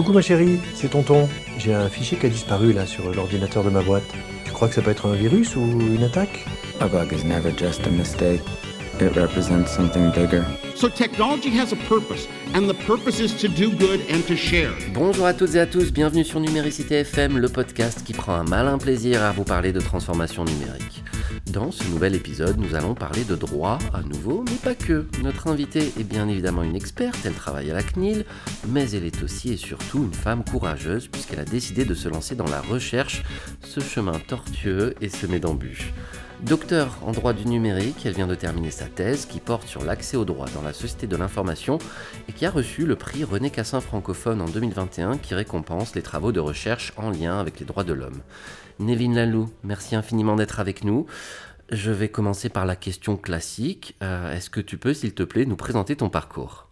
Coucou ma chérie, c'est tonton. J'ai un fichier qui a disparu là sur l'ordinateur de ma boîte. Tu crois que ça peut être un virus ou une attaque? A bug is never just a mistake. It represents something bigger. So technology has a purpose, and the purpose is to do good and to share. Bonjour à toutes et à tous, bienvenue sur Numéricité FM, le podcast qui prend un malin plaisir à vous parler de transformation numérique. Dans ce nouvel épisode, nous allons parler de droit à nouveau, mais pas que. Notre invitée est bien évidemment une experte, elle travaille à la CNIL, mais elle est aussi et surtout une femme courageuse puisqu'elle a décidé de se lancer dans la recherche, ce chemin tortueux et semé d'embûches. Docteur en droit du numérique, elle vient de terminer sa thèse qui porte sur l'accès au droit dans la société de l'information et qui a reçu le prix René Cassin francophone en 2021 qui récompense les travaux de recherche en lien avec les droits de l'homme. Nevin Lalou, merci infiniment d'être avec nous. Je vais commencer par la question classique. Euh, Est-ce que tu peux, s'il te plaît, nous présenter ton parcours?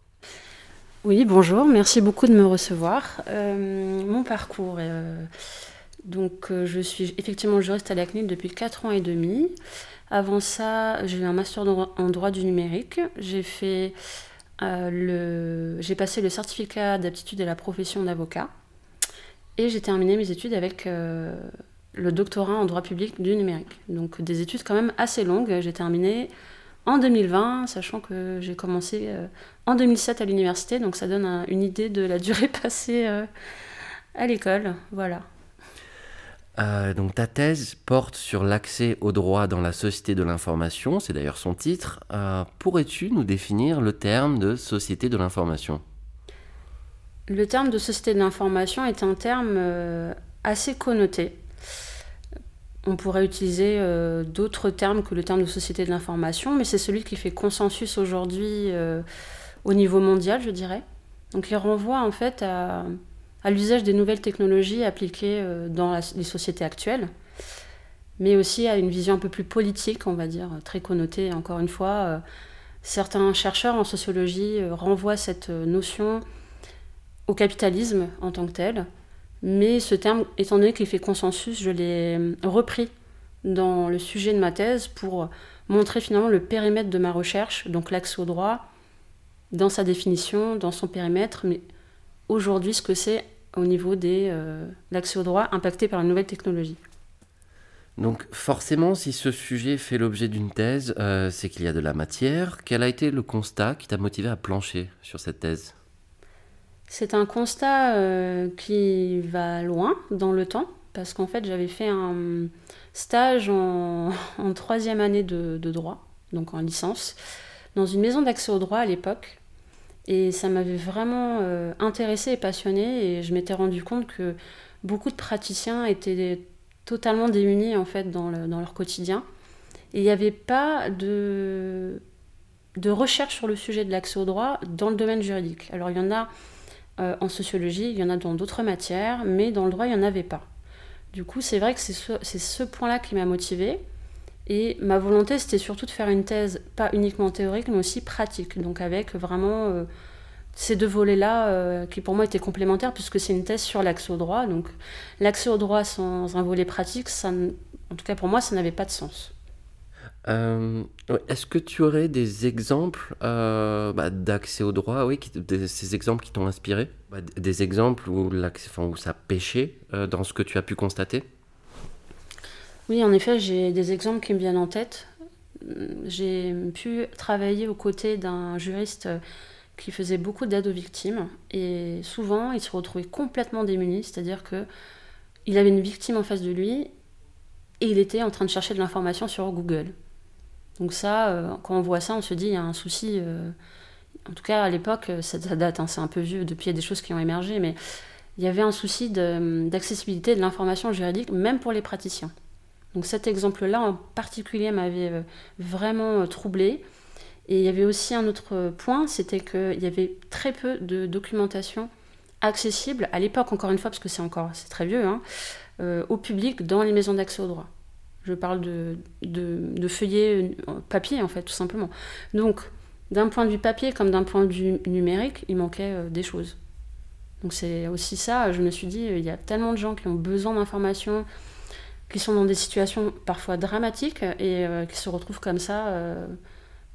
Oui, bonjour, merci beaucoup de me recevoir. Euh, mon parcours, euh, donc je suis effectivement juriste à la CNIL depuis 4 ans et demi. Avant ça, j'ai eu un master en- droit du numérique. J'ai j'ai passé le certificat d'aptitude à la profession d'avocat et j'ai terminé mes études avec le doctorat en droit public du numérique. Donc des études quand même assez longues. J'ai terminé en 2020, sachant que j'ai commencé euh, en 2007 à l'université, donc ça donne un- une idée de la durée passée euh, à l'école. Voilà. Euh, donc ta thèse porte sur l'accès au droit dans la société de l'information, c'est d'ailleurs son titre. Euh, Pourrais-tu nous définir le terme de société de l'information? Le terme de société de l'information est un terme euh, assez connoté. On pourrait utiliser euh, d'autres termes que le terme de société de l'information, mais c'est celui qui fait consensus aujourd'hui euh, au niveau mondial, je dirais. Donc il renvoie en fait à, l'usage des nouvelles technologies appliquées euh, dans les sociétés actuelles, mais aussi à une vision un peu plus politique, on va dire, très connotée. Encore une fois, certains chercheurs en sociologie renvoient cette notion au capitalisme en tant que tel. Mais ce terme, étant donné qu'il fait consensus, je l'ai euh, repris dans le sujet de ma thèse pour montrer finalement le périmètre de ma recherche, donc l'accès au droit, dans sa définition, dans son périmètre, mais aujourd'hui ce que c'est au niveau de euh, l'accès au droit impacté par une nouvelle technologie. Donc forcément, si ce sujet fait l'objet d'une thèse, euh, c'est qu'il y a de la matière. Quel a été le constat qui t'a motivé à plancher sur cette thèse? C'est un constat euh, qui va loin dans le temps, parce qu'en fait j'avais fait un stage en, troisième année de, droit, donc en licence, dans une maison d'accès au droit à l'époque. Et ça m'avait vraiment euh, intéressée et passionnée, et je m'étais rendu compte que beaucoup de praticiens étaient totalement démunis en fait dans leur quotidien. Et il n'y avait pas de, de recherche sur le sujet de l'accès au droit dans le domaine juridique. Alors il y en a euh, en sociologie, il y en a dans d'autres matières, mais dans le droit, il n'y en avait pas. Du coup, c'est vrai que c'est ce, point-là qui m'a motivée. Et ma volonté, c'était surtout de faire une thèse, pas uniquement théorique, mais aussi pratique. Donc avec vraiment euh, ces deux volets-là euh, qui pour moi étaient complémentaires, puisque c'est une thèse sur l'accès au droit. Donc l'accès au droit sans un volet pratique, ça, en tout cas pour moi, ça n'avait pas de sens. Euh, Est-ce que tu aurais des exemples euh, bah, d'accès au droit, oui, ces exemples qui t'ont inspiré Bah, Des exemples où, ça pêchait euh, dans ce que tu as pu constater? Oui, en effet, j'ai des exemples qui me viennent en tête. J'ai pu travailler aux côtés d'un juriste qui faisait beaucoup d'aide aux victimes et souvent il se retrouvait complètement démuni, c'est-à-dire que il avait une victime en face de lui et il était en train de chercher de l'information sur Google. Donc ça, euh, quand on voit ça, on se dit il y a un souci. euh, en tout cas, à l'époque, ça, ça date, hein, c'est un peu vieux. Depuis, il y a des choses qui ont émergé, mais il y avait un souci d'accessibilité de l'information juridique, même pour les praticiens. Donc cet exemple-là en particulier m'avait euh, vraiment euh, troublée. Et il y avait aussi un autre point, c'était qu'il y avait très peu de documentation accessible, à l'époque encore une fois, parce que c'est encore très vieux, hein, euh, au public dans les maisons d'accès au droit. Je parle de, de, de feuillets euh, papier, en fait, tout simplement. Donc, d'un point de vue papier comme d'un point de vue numérique, il manquait euh, des choses. Donc c'est aussi ça, je me suis dit, euh, il y a tellement de gens qui ont besoin d'informations, qui sont dans des situations parfois dramatiques et euh, qui se retrouvent comme ça, euh,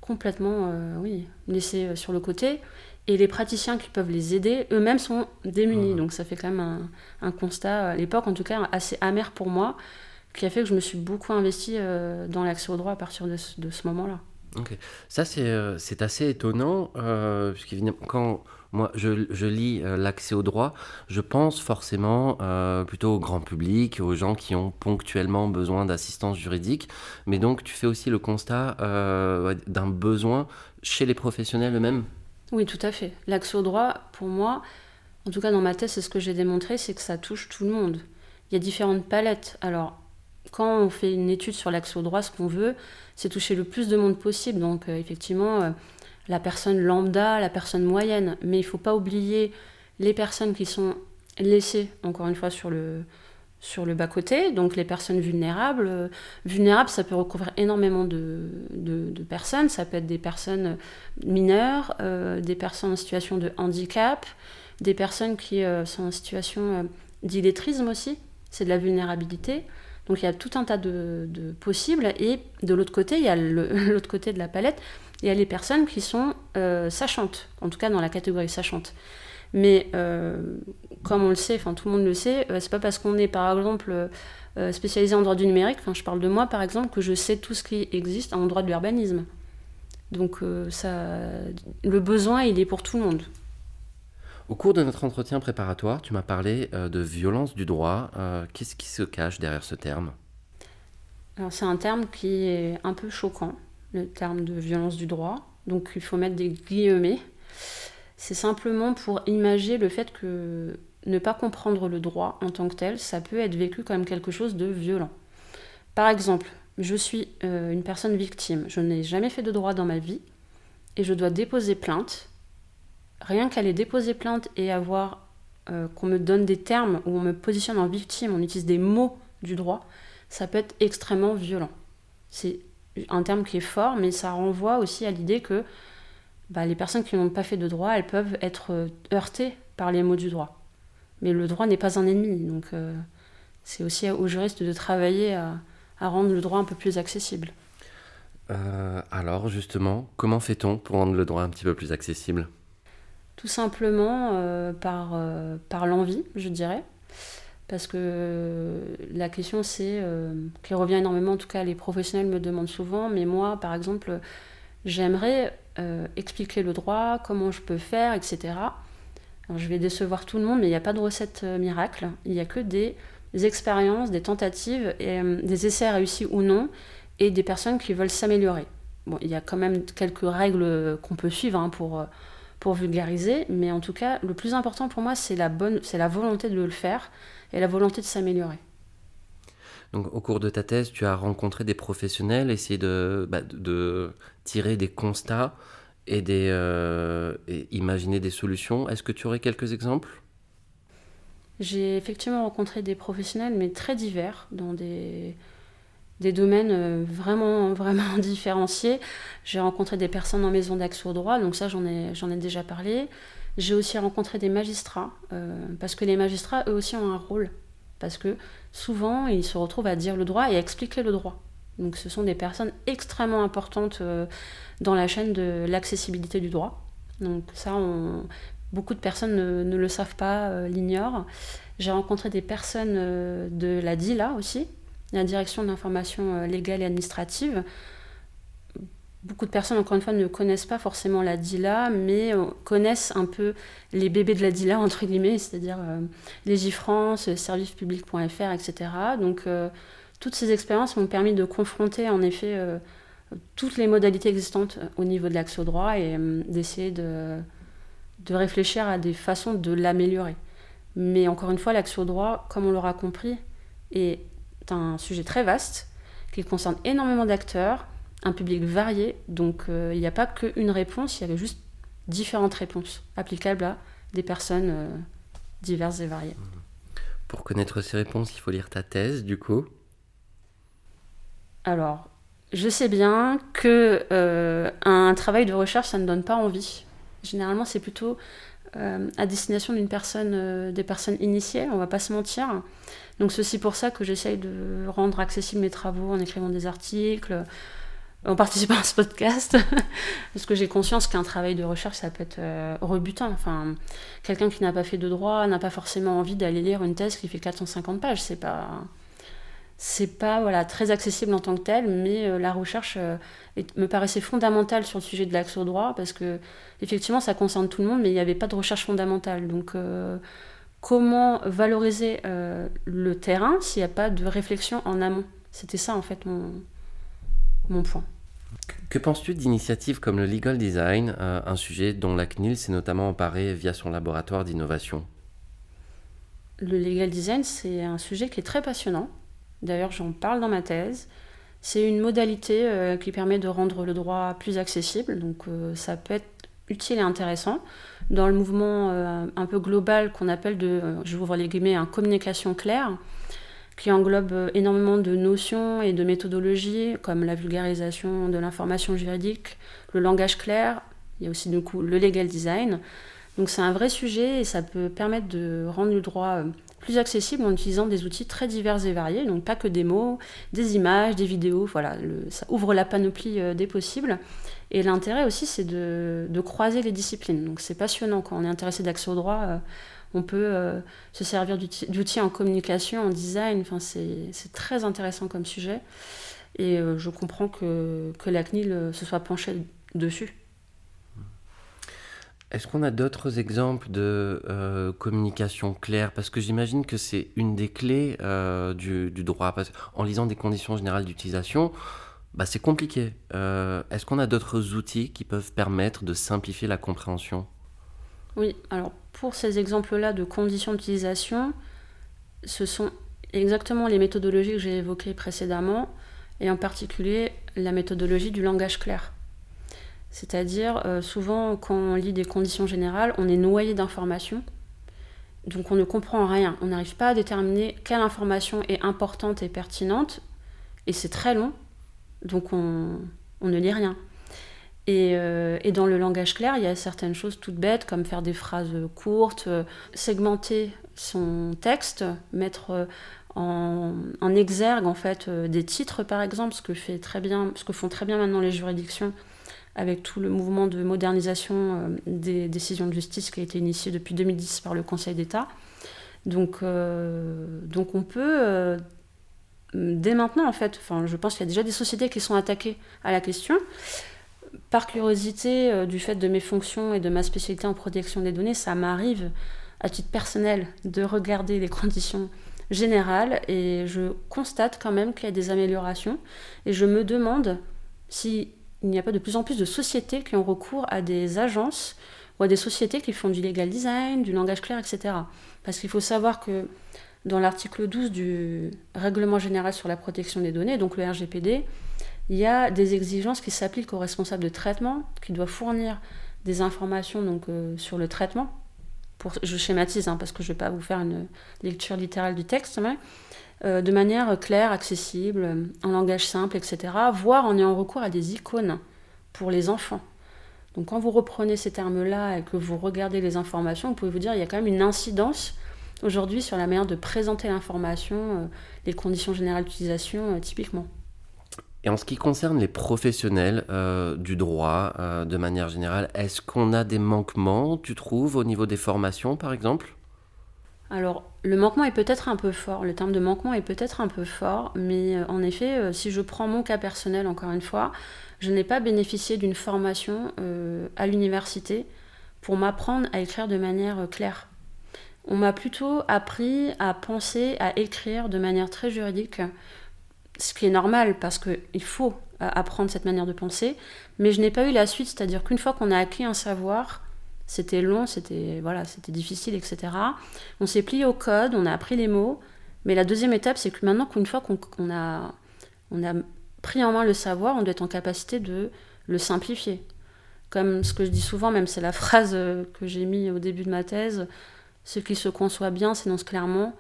complètement, euh, oui, laissés sur le côté. Et les praticiens qui peuvent les aider, eux-mêmes sont démunis. Mmh. Donc ça fait quand même un, un constat, à l'époque en tout cas, assez amer pour moi, qui a fait que je me suis beaucoup investie euh, dans l'accès au droit à partir de ce, moment-là. Ok. Ça, c'est euh, assez étonnant, euh, puisqu'évidemment, quand moi je, je lis euh, l'accès au droit, je pense forcément euh, plutôt au grand public, aux gens qui ont ponctuellement besoin d'assistance juridique. Mais donc, tu fais aussi le constat d'un besoin chez les professionnels eux-mêmes? Oui, tout à fait. L'accès au droit, pour moi, en tout cas dans ma thèse, c'est ce que j'ai démontré, c'est que ça touche tout le monde. Il y a différentes palettes. Alors, quand on fait une étude sur l'accès au droit, ce qu'on veut, c'est toucher le plus de monde possible. Donc, euh, effectivement, euh, la personne lambda, la personne moyenne. Mais il ne faut pas oublier les personnes qui sont laissées, encore une fois, sur le, sur le bas-côté, donc les personnes vulnérables. Euh, vulnérables, ça peut recouvrir énormément de, de- personnes. Ça peut être des personnes mineures, des personnes en situation de handicap, des personnes qui sont en situation d'illettrisme aussi. C'est de la vulnérabilité. Donc il y a tout un tas de, possibles. Et de l'autre côté, il y a l'autre côté de la palette, il y a les personnes qui sont euh, sachantes, en tout cas dans la catégorie sachante. Mais euh, comme on le sait, enfin tout le monde le sait, euh, c'est pas parce qu'on est par exemple euh, spécialisé en droit du numérique, enfin je parle de moi par exemple, que je sais tout ce qui existe en droit de l'urbanisme. Donc ça, le besoin, il est pour tout le monde. Au cours de notre entretien préparatoire, tu m'as parlé euh, de violence du droit. Euh, Qu'est-ce qui se cache derrière ce terme? C'est un terme qui est un peu choquant, le terme de violence du droit. Donc il faut mettre des guillemets. C'est simplement pour imager le fait que ne pas comprendre le droit en tant que tel, ça peut être vécu comme quelque chose de violent. Par exemple, je suis euh, une personne victime, je n'ai jamais fait de droit dans ma vie et je dois déposer plainte. Rien qu'aller déposer plainte et avoir euh, qu'on me donne des termes où on me positionne en victime, on utilise des mots du droit, ça peut être extrêmement violent. C'est un terme qui est fort, mais ça renvoie aussi à l'idée que bah, les personnes qui n'ont pas fait de droit, elles peuvent être euh, heurtées par les mots du droit. Mais le droit n'est pas un ennemi, donc euh, c'est aussi aux juristes de travailler à, rendre le droit un peu plus accessible. Alors justement, comment fait-on pour rendre le droit un petit peu plus accessible? Tout simplement euh, par, euh, par l'envie, je dirais. Parce que euh, la question, c'est, qui revient énormément, en tout cas les professionnels me demandent souvent, mais moi, par exemple, j'aimerais expliquer le droit, comment je peux faire, etc. Je vais décevoir tout le monde, mais il n'y a pas de recette miracle. Il n'y a que des, expériences, des tentatives, et, des essais réussis ou non, et des personnes qui veulent s'améliorer. Bon, il y a quand même quelques règles qu'on peut suivre hein, pour, pour vulgariser, mais en tout cas, le plus important pour moi, c'est la, bonne, c'est la volonté de le faire et la volonté de s'améliorer. Donc, au cours de ta thèse, tu as rencontré des professionnels, essayé de, bah, de- tirer des constats et, des, euh, et imaginer des solutions. Est-ce que tu aurais quelques exemples? J'ai effectivement rencontré des professionnels, mais très divers, dans des, des domaines euh, vraiment, vraiment différenciés. J'ai rencontré des personnes en maison d'accès au droit, donc ça j'en ai, j'en ai déjà parlé. J'ai aussi rencontré des magistrats, euh, parce que les magistrats, eux aussi, ont un rôle. Parce que souvent, ils se retrouvent à dire le droit et à expliquer le droit. Donc ce sont des personnes extrêmement importantes euh, dans la chaîne de l'accessibilité du droit. Donc ça, beaucoup de personnes ne, le savent pas, l'ignorent. J'ai rencontré des personnes de la DILA aussi, la Direction de l'information euh, légale et administrative. Beaucoup de personnes, encore une fois, ne connaissent pas forcément la DILA, mais euh, connaissent un peu les bébés de la DILA, entre guillemets, c'est-à-dire euh, Légifrance, euh, servicepublic.fr, etc. Donc, toutes ces expériences m'ont permis de confronter, en effet, toutes les modalités existantes au niveau de l'accès au droit et d'essayer de, de réfléchir à des façons de l'améliorer. Mais encore une fois, l'accès au droit, comme on l'aura compris, est un sujet très vaste qui concerne énormément d'acteurs, un public varié. Donc euh, il n'y a pas qu'une réponse, il y avait juste différentes réponses applicables à des personnes euh, diverses et variées. Pour connaître ces réponses, il faut lire ta thèse, du coup. Alors, je sais bien que euh, un travail de recherche, ça ne donne pas envie. Généralement, c'est plutôt euh, à destination d'une personne, euh, des personnes initiées, on va pas se mentir. Donc, c'est aussi pour ça que j'essaye de rendre accessibles mes travaux en écrivant des articles, en participant à ce podcast, parce que j'ai conscience qu'un travail de recherche, ça peut être euh, rebutant. Enfin, quelqu'un qui n'a pas fait de droit n'a pas forcément envie d'aller lire une thèse qui fait 450 pages. C'est pas, c'est pas voilà très accessible en tant que tel, mais euh, la recherche euh, me paraissait fondamentale sur le sujet de l'accès au droit, parce que effectivement, ça concerne tout le monde, mais il n'y avait pas de recherche fondamentale. Donc comment valoriser le terrain s'il n'y a pas de réflexion en amont? C'était ça en fait mon, mon point. Que penses-tu d'initiatives comme le legal design, euh, un sujet dont la CNIL s'est notamment emparée via son laboratoire d'innovation? Le legal design, c'est un sujet qui est très passionnant. D'ailleurs, j'en parle dans ma thèse. C'est une modalité euh, qui permet de rendre le droit plus accessible, donc euh, ça peut être utile et intéressant. Dans le mouvement un peu global qu'on appelle de, je vous les guillemets, un communication claire, qui englobe euh, énormément de notions et de méthodologies, comme la vulgarisation de l'information juridique, le langage clair, il y a aussi du coup le legal design. Donc c'est un vrai sujet et ça peut permettre de rendre le droit euh, plus accessible en utilisant des outils très divers et variés, donc pas que des mots, des images, des vidéos, voilà, ça ouvre la panoplie euh, des possibles. Et l'intérêt aussi, c'est de, croiser les disciplines. Donc c'est passionnant quand on est intéressé d'accès au droit on peut euh, se servir d'outils en communication, en design. Enfin, c'est très intéressant comme sujet. Et euh, je comprends que, que la CNIL euh, se soit penchée dessus. Est-ce qu'on a d'autres exemples de communication claire? Parce que j'imagine que c'est une des clés du, droit. en lisant des conditions générales d'utilisation, bah, c'est compliqué. Est-ce qu'on a d'autres outils qui peuvent permettre de simplifier la compréhension? Oui, alors pour ces exemples-là de conditions d'utilisation, ce sont exactement les méthodologies que j'ai évoquées précédemment, et en particulier la méthodologie du langage clair. C'est-à-dire, euh, souvent, quand on lit des conditions générales, on est noyé d'informations, donc on ne comprend rien. On n'arrive pas à déterminer quelle information est importante et pertinente, et c'est très long, donc on ne lit rien. Euh, et, dans le langage clair, il y a certaines choses toutes bêtes, comme faire des phrases courtes, euh, segmenter son texte, mettre euh, en, exergue en fait des titres par exemple, ce que, fait très bien, ce que font très bien maintenant les juridictions avec tout le mouvement de modernisation des décisions de justice qui a été initié depuis 2010 par le Conseil d'État. Donc, donc on peut dès maintenant en fait, enfin, je pense qu'il y a déjà des sociétés qui sont attaquées à la question par curiosité, euh, du fait de mes fonctions et de ma spécialité en protection des données, ça m'arrive à titre personnel de regarder les conditions générales et je constate quand même qu'il y a des améliorations et je me demande s'il n'y a pas de plus en plus de sociétés qui ont recours à des agences ou à des sociétés qui font du legal design, du langage clair, etc. Parce qu'il faut savoir que dans l'article 12 du Règlement général sur la protection des données, donc le RGPD, il y a des exigences qui s'appliquent aux responsables de traitement, qui doivent fournir des informations donc, euh, sur le traitement. Pour, je schématise hein, parce que je ne vais pas vous faire une lecture littérale du texte, mais euh, de manière claire, accessible, en langage simple, etc. Voire en ayant recours à des icônes pour les enfants. Donc quand vous reprenez ces termes-là et que vous regardez les informations, vous pouvez vous dire qu'il y a quand même une incidence aujourd'hui sur la manière de présenter l'information, euh, les conditions générales d'utilisation typiquement. Et en ce qui concerne les professionnels euh, du droit, euh, de manière générale, est-ce qu'on a des manquements, tu trouves, au niveau des formations, par exemple? Alors, le manquement est peut-être un peu fort, le terme de manquement est peut-être un peu fort, mais euh, en effet, si je prends mon cas personnel, encore une fois, je n'ai pas bénéficié d'une formation à l'université pour m'apprendre à écrire de manière claire. On m'a plutôt appris à penser, à écrire de manière très juridique, ce qui est normal parce qu'il faut euh, apprendre cette manière de penser, mais je n'ai pas eu la suite, c'est-à-dire qu'une fois qu'on a acquis un savoir, c'était long, c'était voilà, c'était difficile, etc. On s'est plié au code, on a appris les mots, mais la deuxième étape, c'est que maintenant qu'une fois qu'on a, on a pris en main le savoir, on doit être en capacité de le simplifier. Comme ce que je dis souvent, même c'est la phrase que j'ai mis au début de ma thèse, ce qui se conçoit bien s'énonce clairement,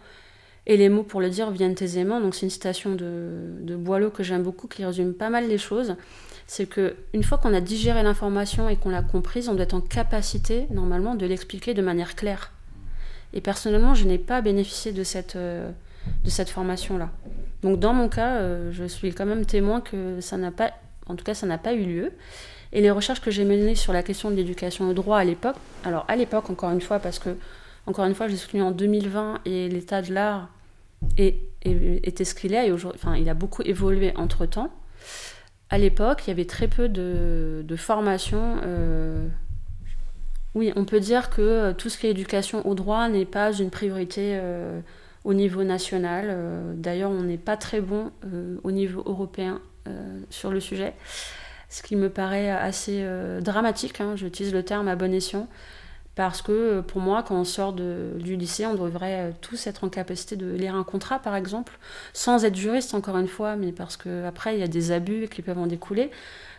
et les mots pour le dire viennent aisément. Donc c'est une citation de, de Boileau que j'aime beaucoup, qui résume pas mal les choses. C'est que une fois qu'on a digéré l'information et qu'on l'a comprise, on doit être en capacité normalement de l'expliquer de manière claire. Et personnellement, je n'ai pas bénéficié de cette, euh, de cette formation-là. Donc dans mon cas, euh, je suis quand même témoin que ça n'a pas en tout cas, ça n'a pas eu lieu. Et les recherches que j'ai menées sur la question de l'éducation au droit à l'époque, alors à l'époque, encore une fois, parce que, encore une fois, j'ai soutenu en 2020 et l'état de l'art était ce qu'il est, et enfin, il a beaucoup évolué entre temps. À l'époque, il y avait très peu de, de. Euh, oui, on peut dire que tout ce qui est éducation au droit n'est pas une priorité euh, au niveau national. Euh, d'ailleurs, on n'est pas très bon au niveau européen sur le sujet ce qui me paraît assez euh, dramatique, hein, j'utilise le terme à bon escient, parce que euh, pour moi, quand on sort du lycée, on devrait euh, tous être en capacité de lire un contrat, par exemple, sans être juriste, encore une fois, mais parce qu'après, il y a des abus qui peuvent en découler.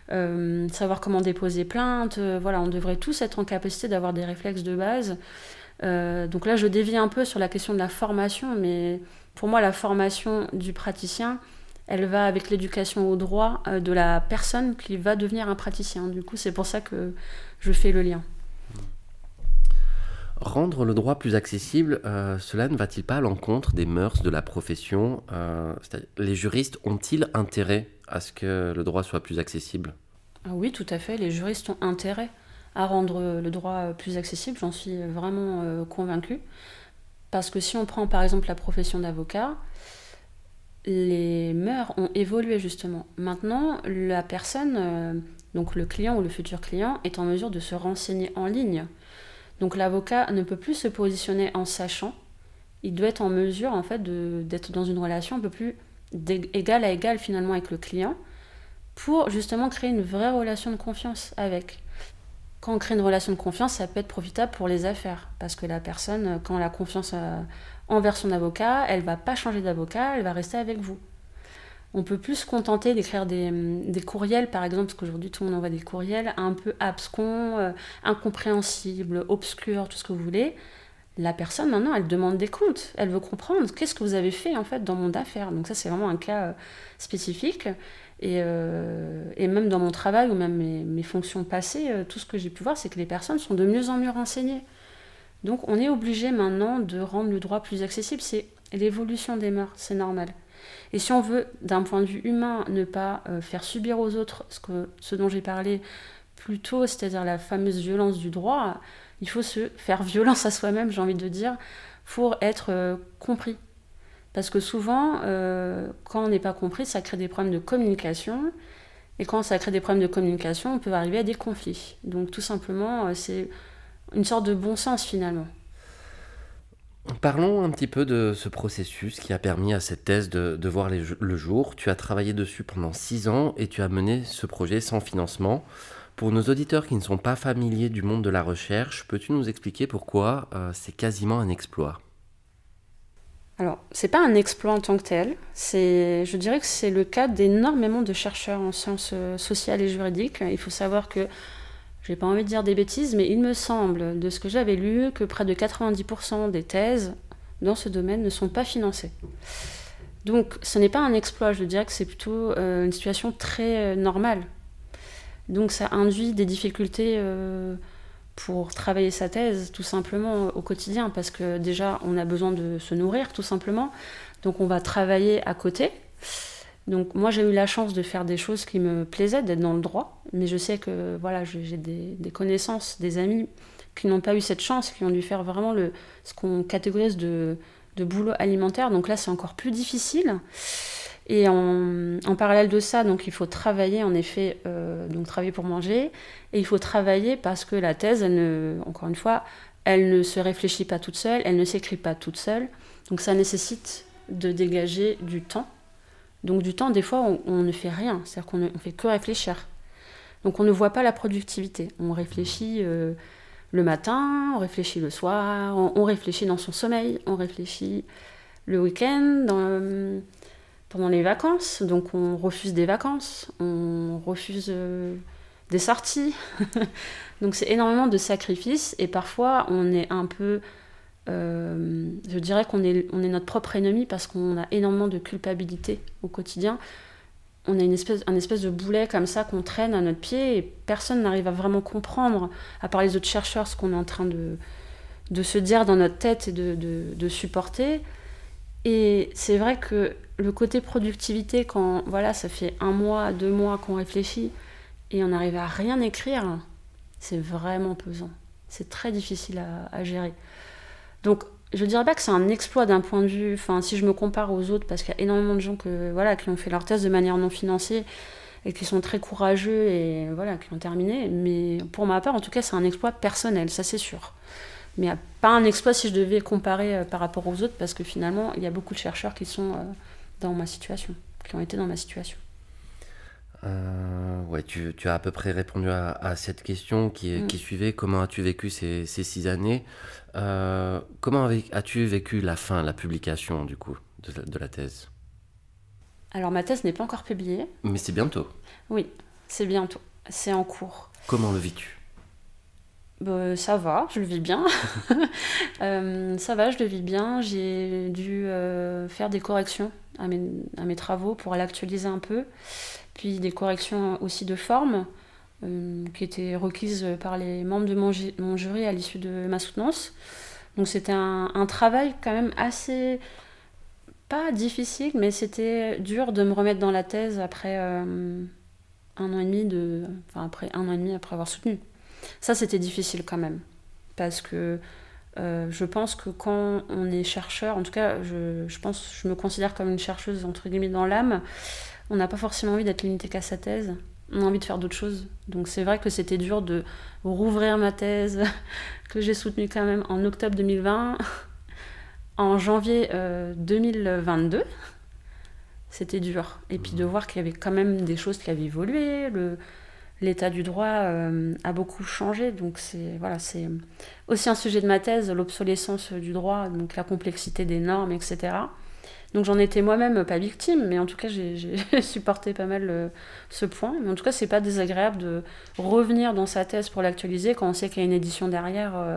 savoir comment déposer plainte, voilà, on devrait tous être en capacité d'avoir des réflexes de base. donc là, je dévie un peu sur la question de la formation, mais pour moi, la formation du praticien, elle va avec l'éducation au droit euh, de la personne qui va devenir un praticien. Du coup, c'est pour ça que je fais le lien. Rendre le droit plus accessible, euh, cela ne va-t-il pas à l'encontre des mœurs de la profession euh, Les juristes ont-ils intérêt à ce que le droit soit plus accessible? Ah Oui, tout à fait. Les juristes ont intérêt à rendre le droit plus accessible. J'en suis vraiment convaincue. Parce que si on prend par exemple la profession d'avocat, les mœurs ont évolué justement. Maintenant, la personne, euh, donc le client ou le futur client, est en mesure de se renseigner en ligne. Donc l'avocat ne peut plus se positionner en sachant. Il doit être en mesure en fait d'être dans une relation un peu plus égal à égal finalement avec le client pour justement créer une vraie relation de confiance avec. Quand on crée une relation de confiance, ça peut être profitable pour les affaires parce que la personne, quand elle a confiance à, envers son avocat, elle va pas changer d'avocat, elle va rester avec vous. On peut plus se contenter d'écrire des, courriels, par exemple, parce qu'aujourd'hui tout le monde envoie des courriels un peu abscons, euh, incompréhensibles, obscurs, tout ce que vous voulez. La personne, maintenant, elle demande des comptes. Elle veut comprendre qu'est-ce que vous avez fait, en fait, dans mon affaire. Donc ça, c'est vraiment un cas euh, spécifique. Euh, et, même dans mon travail ou même mes, mes fonctions passées, tout ce que j'ai pu voir, c'est que les personnes sont de mieux en mieux renseignées. Donc on est obligé maintenant de rendre le droit plus accessible. C'est l'évolution des mœurs, c'est normal. Et si on veut, d'un point de vue humain, ne pas euh, faire subir aux autres ce, dont j'ai parlé plus tôt, c'est-à-dire la fameuse violence du droit, il faut se faire violence à soi-même, j'ai envie de dire, pour être euh, compris. Parce que souvent, euh, quand on n'est pas compris, ça crée des problèmes de communication. Et quand ça crée des problèmes de communication, on peut arriver à des conflits. Donc tout simplement, c'est une sorte de bon sens finalement. Parlons un petit peu de ce processus qui a permis à cette thèse de, voir le jour. Tu as travaillé dessus pendant six ans et tu as mené ce projet sans financement. Pour nos auditeurs qui ne sont pas familiers du monde de la recherche, peux-tu nous expliquer pourquoi euh, c'est quasiment un exploit? Alors, c'est pas un exploit en tant que tel. Je dirais que c'est le cas d'énormément de chercheurs en sciences euh, sociales et juridiques. Il faut savoir que j'ai pas envie de dire des bêtises, mais il me semble, de ce que j'avais lu, que près de 90% des thèses dans ce domaine ne sont pas financées. Donc ce n'est pas un exploit, je dirais que c'est plutôt euh, une situation très euh, normale. Donc ça induit des difficultés euh, pour travailler sa thèse, tout simplement au quotidien, parce que déjà on a besoin de se nourrir, tout simplement. Donc on va travailler à côté. Donc moi j'ai eu la chance de faire des choses qui me plaisaient, d'être dans le droit, mais je sais que voilà, j'ai des, connaissances, des amis qui n'ont pas eu cette chance, qui ont dû faire vraiment le, ce qu'on catégorise de, boulot alimentaire. Donc là c'est encore plus difficile. Et en, parallèle de ça, donc il faut travailler en effet, euh, donc travailler pour manger, et il faut travailler parce que la thèse, encore une fois, elle ne se réfléchit pas toute seule, elle ne s'écrit pas toute seule. Donc ça nécessite de dégager du temps donc du temps, des fois, on, ne fait rien, c'est-à-dire qu'on ne fait que réfléchir. Donc on ne voit pas la productivité. On réfléchit euh, le matin, on réfléchit le soir, on, réfléchit dans son sommeil, on réfléchit le week-end, pendant les vacances. Donc on refuse des vacances, on refuse euh, des sorties. Donc c'est énormément de sacrifices et parfois on est un peu euh, je dirais qu'on est, notre propre ennemi parce qu'on a énormément de culpabilité au quotidien. On a une espèce, un espèce de boulet comme ça qu'on traîne à notre pied et personne n'arrive à vraiment comprendre, à part les autres chercheurs, ce qu'on est en train de, de se dire dans notre tête et de, de, supporter. Et c'est vrai que le côté productivité, quand voilà, ça fait un mois, deux mois qu'on réfléchit et on n'arrive à rien écrire, c'est vraiment pesant. C'est très difficile à, à, gérer. Donc, je dirais pas que c'est un exploit d'un point de vue, enfin, si je me compare aux autres, parce qu'il y a énormément de gens que, voilà, qui ont fait leur thèse de manière non financée et qui sont très courageux et voilà, qui ont terminé. Mais pour ma part, en tout cas, c'est un exploit personnel, ça c'est sûr. Mais pas un exploit si je devais comparer euh, par rapport aux autres, parce que finalement, il y a beaucoup de chercheurs qui sont euh, dans ma situation, qui ont été dans ma situation. Euh, ouais, tu, tu, as à peu près répondu à, à cette question qui, mm. qui, suivait. Comment as-tu vécu ces, ces six années euh, Comment as-tu vécu la fin, la publication du coup de, de la thèse? Alors ma thèse n'est pas encore publiée. Mais c'est bientôt. Oui, c'est bientôt. C'est en cours. Comment le vis-tu? Bah, ça va, je le vis bien. euh, ça va, je le vis bien. J'ai dû euh, faire des corrections à mes, à mes travaux pour l'actualiser un peu. Puis des corrections aussi de forme euh, qui étaient requises par les membres de mon, jury à l'issue de ma soutenance. Donc c'était un, un, travail quand même assez pas difficile, mais c'était dur de me remettre dans la thèse après euh, un an et demi de, enfin après un an et demi après avoir soutenu. Ça, c'était difficile quand même. Parce que euh, je pense que quand on est chercheur, en tout cas, je, je, pense, je me considère comme une chercheuse, entre guillemets, dans l'âme, on n'a pas forcément envie d'être limité qu'à sa thèse. On a envie de faire d'autres choses. Donc c'est vrai que c'était dur de rouvrir ma thèse, que j'ai soutenue quand même en octobre 2020, en janvier euh, 2022. C'était dur. Et puis de voir qu'il y avait quand même des choses qui avaient évolué. Le, l'état du droit euh, a beaucoup changé. Donc c'est voilà, c'est aussi un sujet de ma thèse, l'obsolescence du droit, donc la complexité des normes, etc. Donc j'en étais moi-même pas victime, mais en tout cas j'ai supporté pas mal euh, ce point. Mais en tout cas c'est pas désagréable de revenir dans sa thèse pour l'actualiser quand on sait qu'il y a une édition derrière. Euh,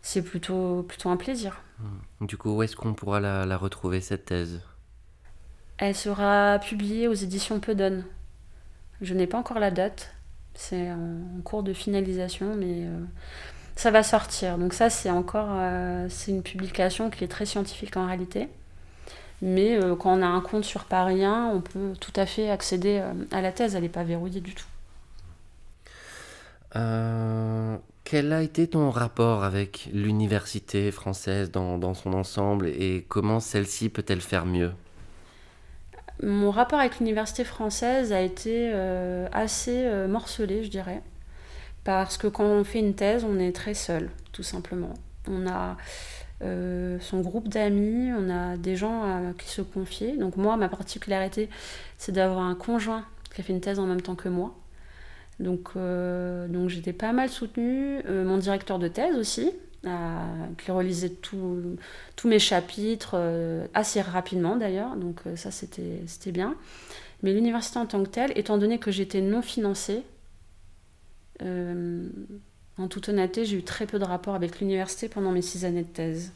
c'est plutôt, plutôt un plaisir. Mmh. Du coup, où est-ce qu'on pourra la, la retrouver cette thèse? Elle sera publiée aux éditions Pedon. Je n'ai pas encore la date. C'est en cours de finalisation, mais euh, ça va sortir. Donc ça, c'est encore euh, c'est une publication qui est très scientifique en réalité. Mais euh, quand on a un compte sur Paris 1, on peut tout à fait accéder euh, à la thèse. Elle n'est pas verrouillée du tout. Euh, quel a été ton rapport avec l'université française dans, dans son ensemble et comment celle-ci peut-elle faire mieux? Mon rapport avec l'université française a été assez morcelé, je dirais. Parce que quand on fait une thèse, on est très seul, tout simplement. On a euh, son groupe d'amis, on a des gens qui se confier. Donc moi, ma particularité, c'est d'avoir un conjoint qui a fait une thèse en même temps que moi. Donc, euh, donc j'étais pas mal soutenue. Euh, mon directeur de thèse aussi, qui relisait tous mes chapitres assez rapidement d'ailleurs, donc ça c'était bien. Mais l'université en tant que telle, étant donné que j'étais non financée, en toute honnêteté, j'ai eu très peu de rapport avec l'université pendant mes six années de thèse.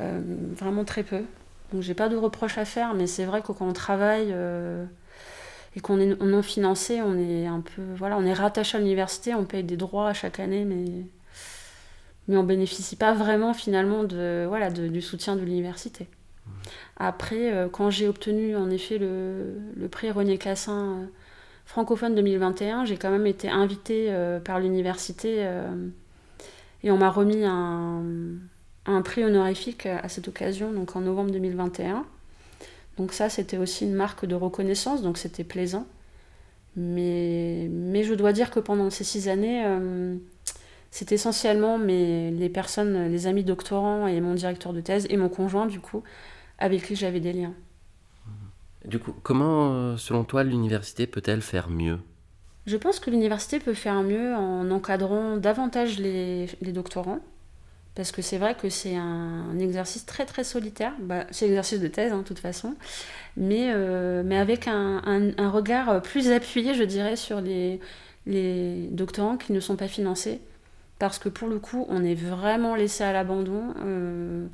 Euh, vraiment très peu. Donc j'ai pas de reproches à faire, mais c'est vrai que quand on travaille euh, et qu'on est non financé, on est un peu, voilà, on est rattaché à l'université, on paye des droits chaque année, mais mais on bénéficie pas vraiment finalement de, voilà, de, du soutien de l'université. Après, euh, quand j'ai obtenu en effet le, le prix René Cassin francophone 2021, j'ai quand même été invitée euh, par l'université euh, et on m'a remis un, prix honorifique à cette occasion, donc en novembre 2021. Donc ça, c'était aussi une marque de reconnaissance, donc c'était plaisant. Mais, mais je dois dire que pendant ces six années, euh, c'est essentiellement mes, les personnes, les amis doctorants et mon directeur de thèse et mon conjoint, du coup, avec qui j'avais des liens. Du coup, comment, selon toi, l'université peut-elle faire mieux? Je pense que l'université peut faire mieux en encadrant davantage les, doctorants. Parce que c'est vrai que c'est un, exercice très très solitaire. Bah, c'est l'exercice de thèse, hein, de toute façon. Mais, euh, avec un, regard plus appuyé, je dirais, sur les, les doctorants qui ne sont pas financés parce que pour le coup, on est vraiment laissé à l'abandon. Euh,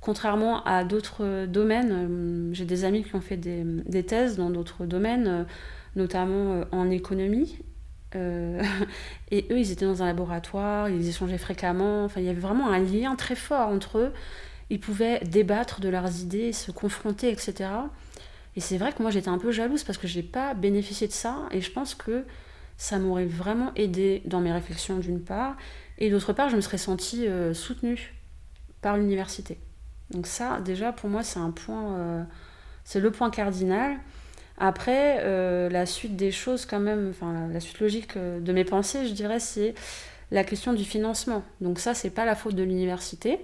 contrairement à d'autres domaines, euh, j'ai des amis qui ont fait des, thèses dans d'autres domaines, euh, notamment en économie. Euh, et eux, ils étaient dans un laboratoire, ils échangeaient fréquemment. Enfin, il y avait vraiment un lien très fort entre eux. ils pouvaient débattre de leurs idées, se confronter, etc. Et c'est vrai que moi j'étais un peu jalouse parce que j'ai pas bénéficié de ça et je pense que ça m'aurait vraiment aidé dans mes réflexions d'une part et d'autre part je me serais sentie euh, soutenue par l'université. Donc ça déjà pour moi c'est un point, euh, c'est le point cardinal. Après euh, la suite des choses quand même, enfin la suite logique de mes pensées je dirais c'est la question du financement. Donc ça c'est pas la faute de l'université,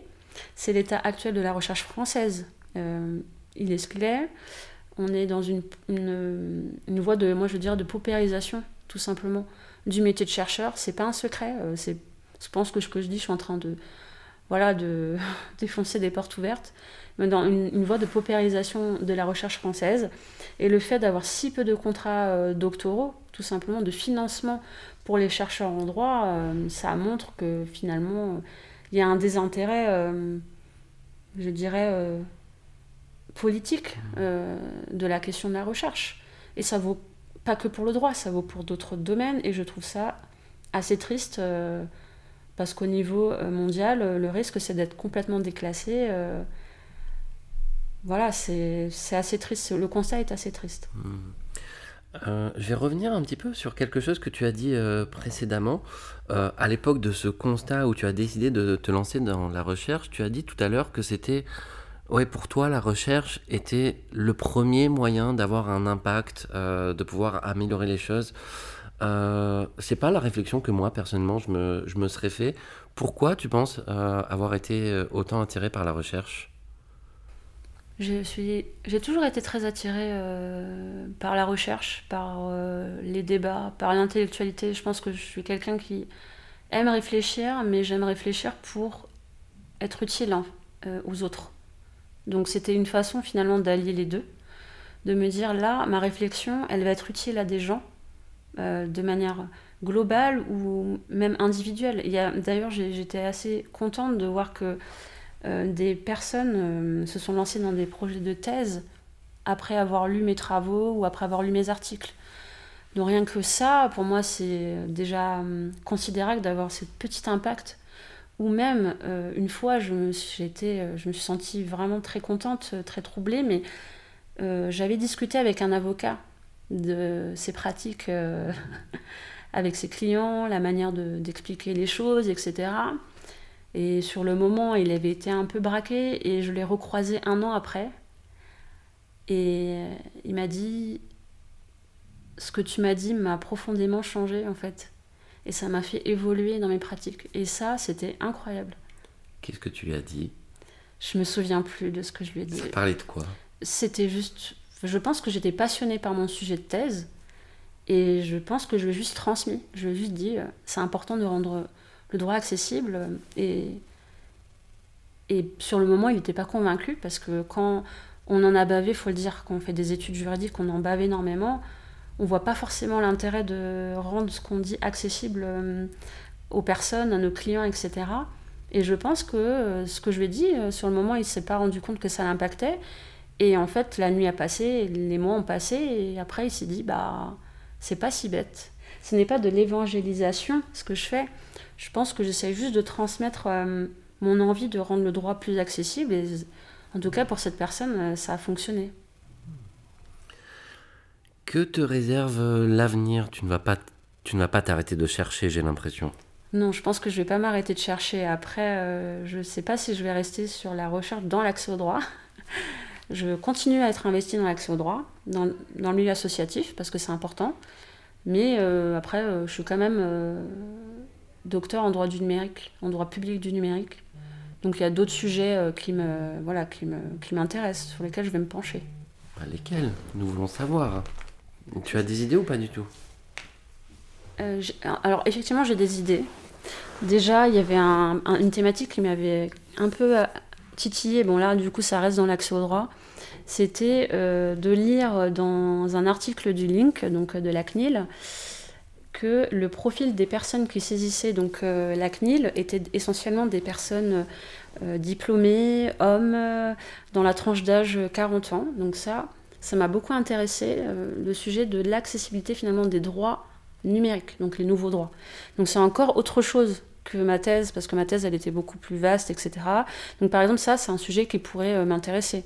c'est l'état actuel de la recherche française. il est clair on est dans une, une, voie de, moi je veux dire, de paupérisation, tout simplement, du métier de chercheur. C'est pas un secret. Euh, c'est, je pense que ce que je dis, je suis en train de, voilà, de défoncer des portes ouvertes, mais dans une, voie de paupérisation de la recherche française. Et le fait d'avoir si peu de contrats euh, doctoraux, tout simplement, de financement pour les chercheurs en droit, euh, ça montre que finalement, il y a un désintérêt, je dirais politique euh, de la question de la recherche. Et ça vaut pas que pour le droit, ça vaut pour d'autres domaines. Et je trouve ça assez triste euh, parce qu'au niveau euh, mondial, le risque c'est d'être complètement déclassé. voilà, c'est assez triste. Le constat est assez triste. Hmm. je vais revenir un petit peu sur quelque chose que tu as dit précédemment. à l'époque de ce constat où tu as décidé de te lancer dans la recherche, tu as dit tout à l'heure que c'était oui, pour toi, la recherche était le premier moyen d'avoir un impact, euh, de pouvoir améliorer les choses. Euh, c'est pas la réflexion que moi, personnellement, je me, je me serais fait. Pourquoi tu penses euh, avoir été euh, autant attiré par la recherche? J'ai toujours été très attirée par la recherche, par les débats, par l'intellectualité. Je pense que je suis quelqu'un qui aime réfléchir, mais j'aime réfléchir pour être utile hein, aux autres. Donc c'était une façon finalement d'allier les deux, de me dire là, ma réflexion, elle va être utile à des gens euh, de manière globale ou même individuelle. D'ailleurs, j'étais assez contente de voir que euh, des personnes euh, se sont lancées dans des projets de thèse après avoir lu mes travaux ou après avoir lu mes articles. Donc rien que ça, pour moi, c'est déjà hum, considérable d'avoir ce petit impact ou même une fois je me, suis sentie vraiment très contente, très troublée, mais j'avais discuté avec un avocat de ses pratiques avec ses clients, la manière d'expliquer les choses, etc. Et sur le moment, il avait été un peu braqué et je l'ai recroisé un an après. Et il m'a dit, ce que tu m'as dit m'a profondément changé en fait et ça m'a fait évoluer dans mes pratiques. Et ça, c'était incroyable. Qu'est-ce que tu lui as dit? Je me souviens plus de ce que je lui ai dit. Ça parlait de quoi? C'était juste. Je pense que j'étais passionnée par mon sujet de thèse et je pense que je lui ai juste transmis. Je lui ai juste dit euh, c'est important de rendre le droit accessible et. Et sur le moment, il n'était pas convaincu parce que quand on en a bavé, il faut le dire, quand on fait des études juridiques, on en bave énormément on voit pas forcément l'intérêt de rendre ce qu'on dit accessible euh, aux personnes, à nos clients, etc. Et je pense que euh, ce que je lui ai dit, euh, sur le moment, il s'est pas rendu compte que ça l'impactait. Et en fait, la nuit a passé, les mois ont passé, et après, il s'est dit, bah, c'est pas si bête. Ce n'est pas de l'évangélisation, ce que je fais. Je pense que j'essaie juste de transmettre mon envie de rendre le droit plus accessible. Et en tout cas, pour cette personne, ça a fonctionné. Que te réserve euh, l'avenir? Tu ne vas pas, tu ne vas pas t'arrêter de chercher, j'ai l'impression. Non, je pense que je vais pas m'arrêter de chercher. Après, euh, je ne sais pas si je vais rester sur la recherche dans l'accès au droit. je continue à être investi dans l'accès au droit, dans, dans, le milieu associatif, parce que c'est important. Mais euh, après, je suis quand même docteur en droit du numérique, en droit public du numérique. Donc il y a d'autres sujets qui me voilà qui me qui m'intéressent, sur lesquels je vais me pencher. Bah, lesquels? Nous voulons savoir. Tu as des idées ou pas du tout? Euh, Alors effectivement, j'ai des idées. Déjà, il y avait une thématique qui m'avait un peu euh, titillé. Bon là, du coup, ça reste dans l'accès au droit. C'était euh, de lire dans un article du Link, donc de la CNIL, que le profil des personnes qui saisissaient donc la CNIL était essentiellement des personnes diplômées, hommes, dans la tranche d'âge 40 ans. Donc ça, ça m'a beaucoup intéressé, euh, le sujet de l'accessibilité finalement des droits numériques, donc les nouveaux droits. Donc c'est encore autre chose que ma thèse, parce que ma thèse, elle était beaucoup plus vaste, etc. Donc par exemple, ça, c'est un sujet qui pourrait euh, m'intéresser.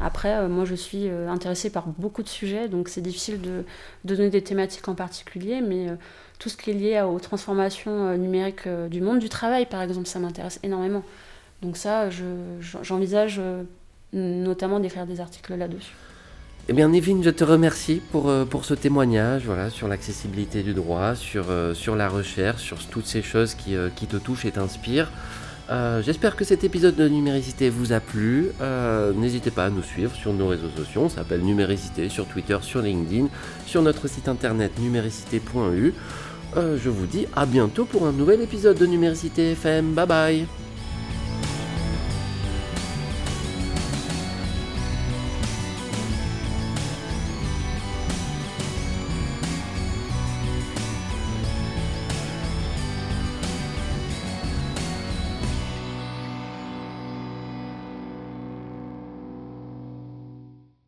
Après, euh, moi, je suis euh, intéressée par beaucoup de sujets, donc c'est difficile de, de, donner des thématiques en particulier, mais tout ce qui est lié aux transformations numériques du monde du travail, par exemple, ça m'intéresse énormément. Donc ça, j'envisage notamment d'écrire des articles là-dessus. Eh bien, Nevin, je te remercie pour, euh, pour ce témoignage voilà, sur l'accessibilité du droit, sur, euh, la recherche, sur toutes ces choses qui, euh, te touchent et t'inspirent. J'espère que cet épisode de Numéricité vous a plu. N'hésitez pas à nous suivre sur nos réseaux sociaux. On s'appelle Numéricité sur Twitter, sur LinkedIn, sur notre site internet numéricité.eu. je vous dis à bientôt pour un nouvel épisode de Numéricité FM. Bye bye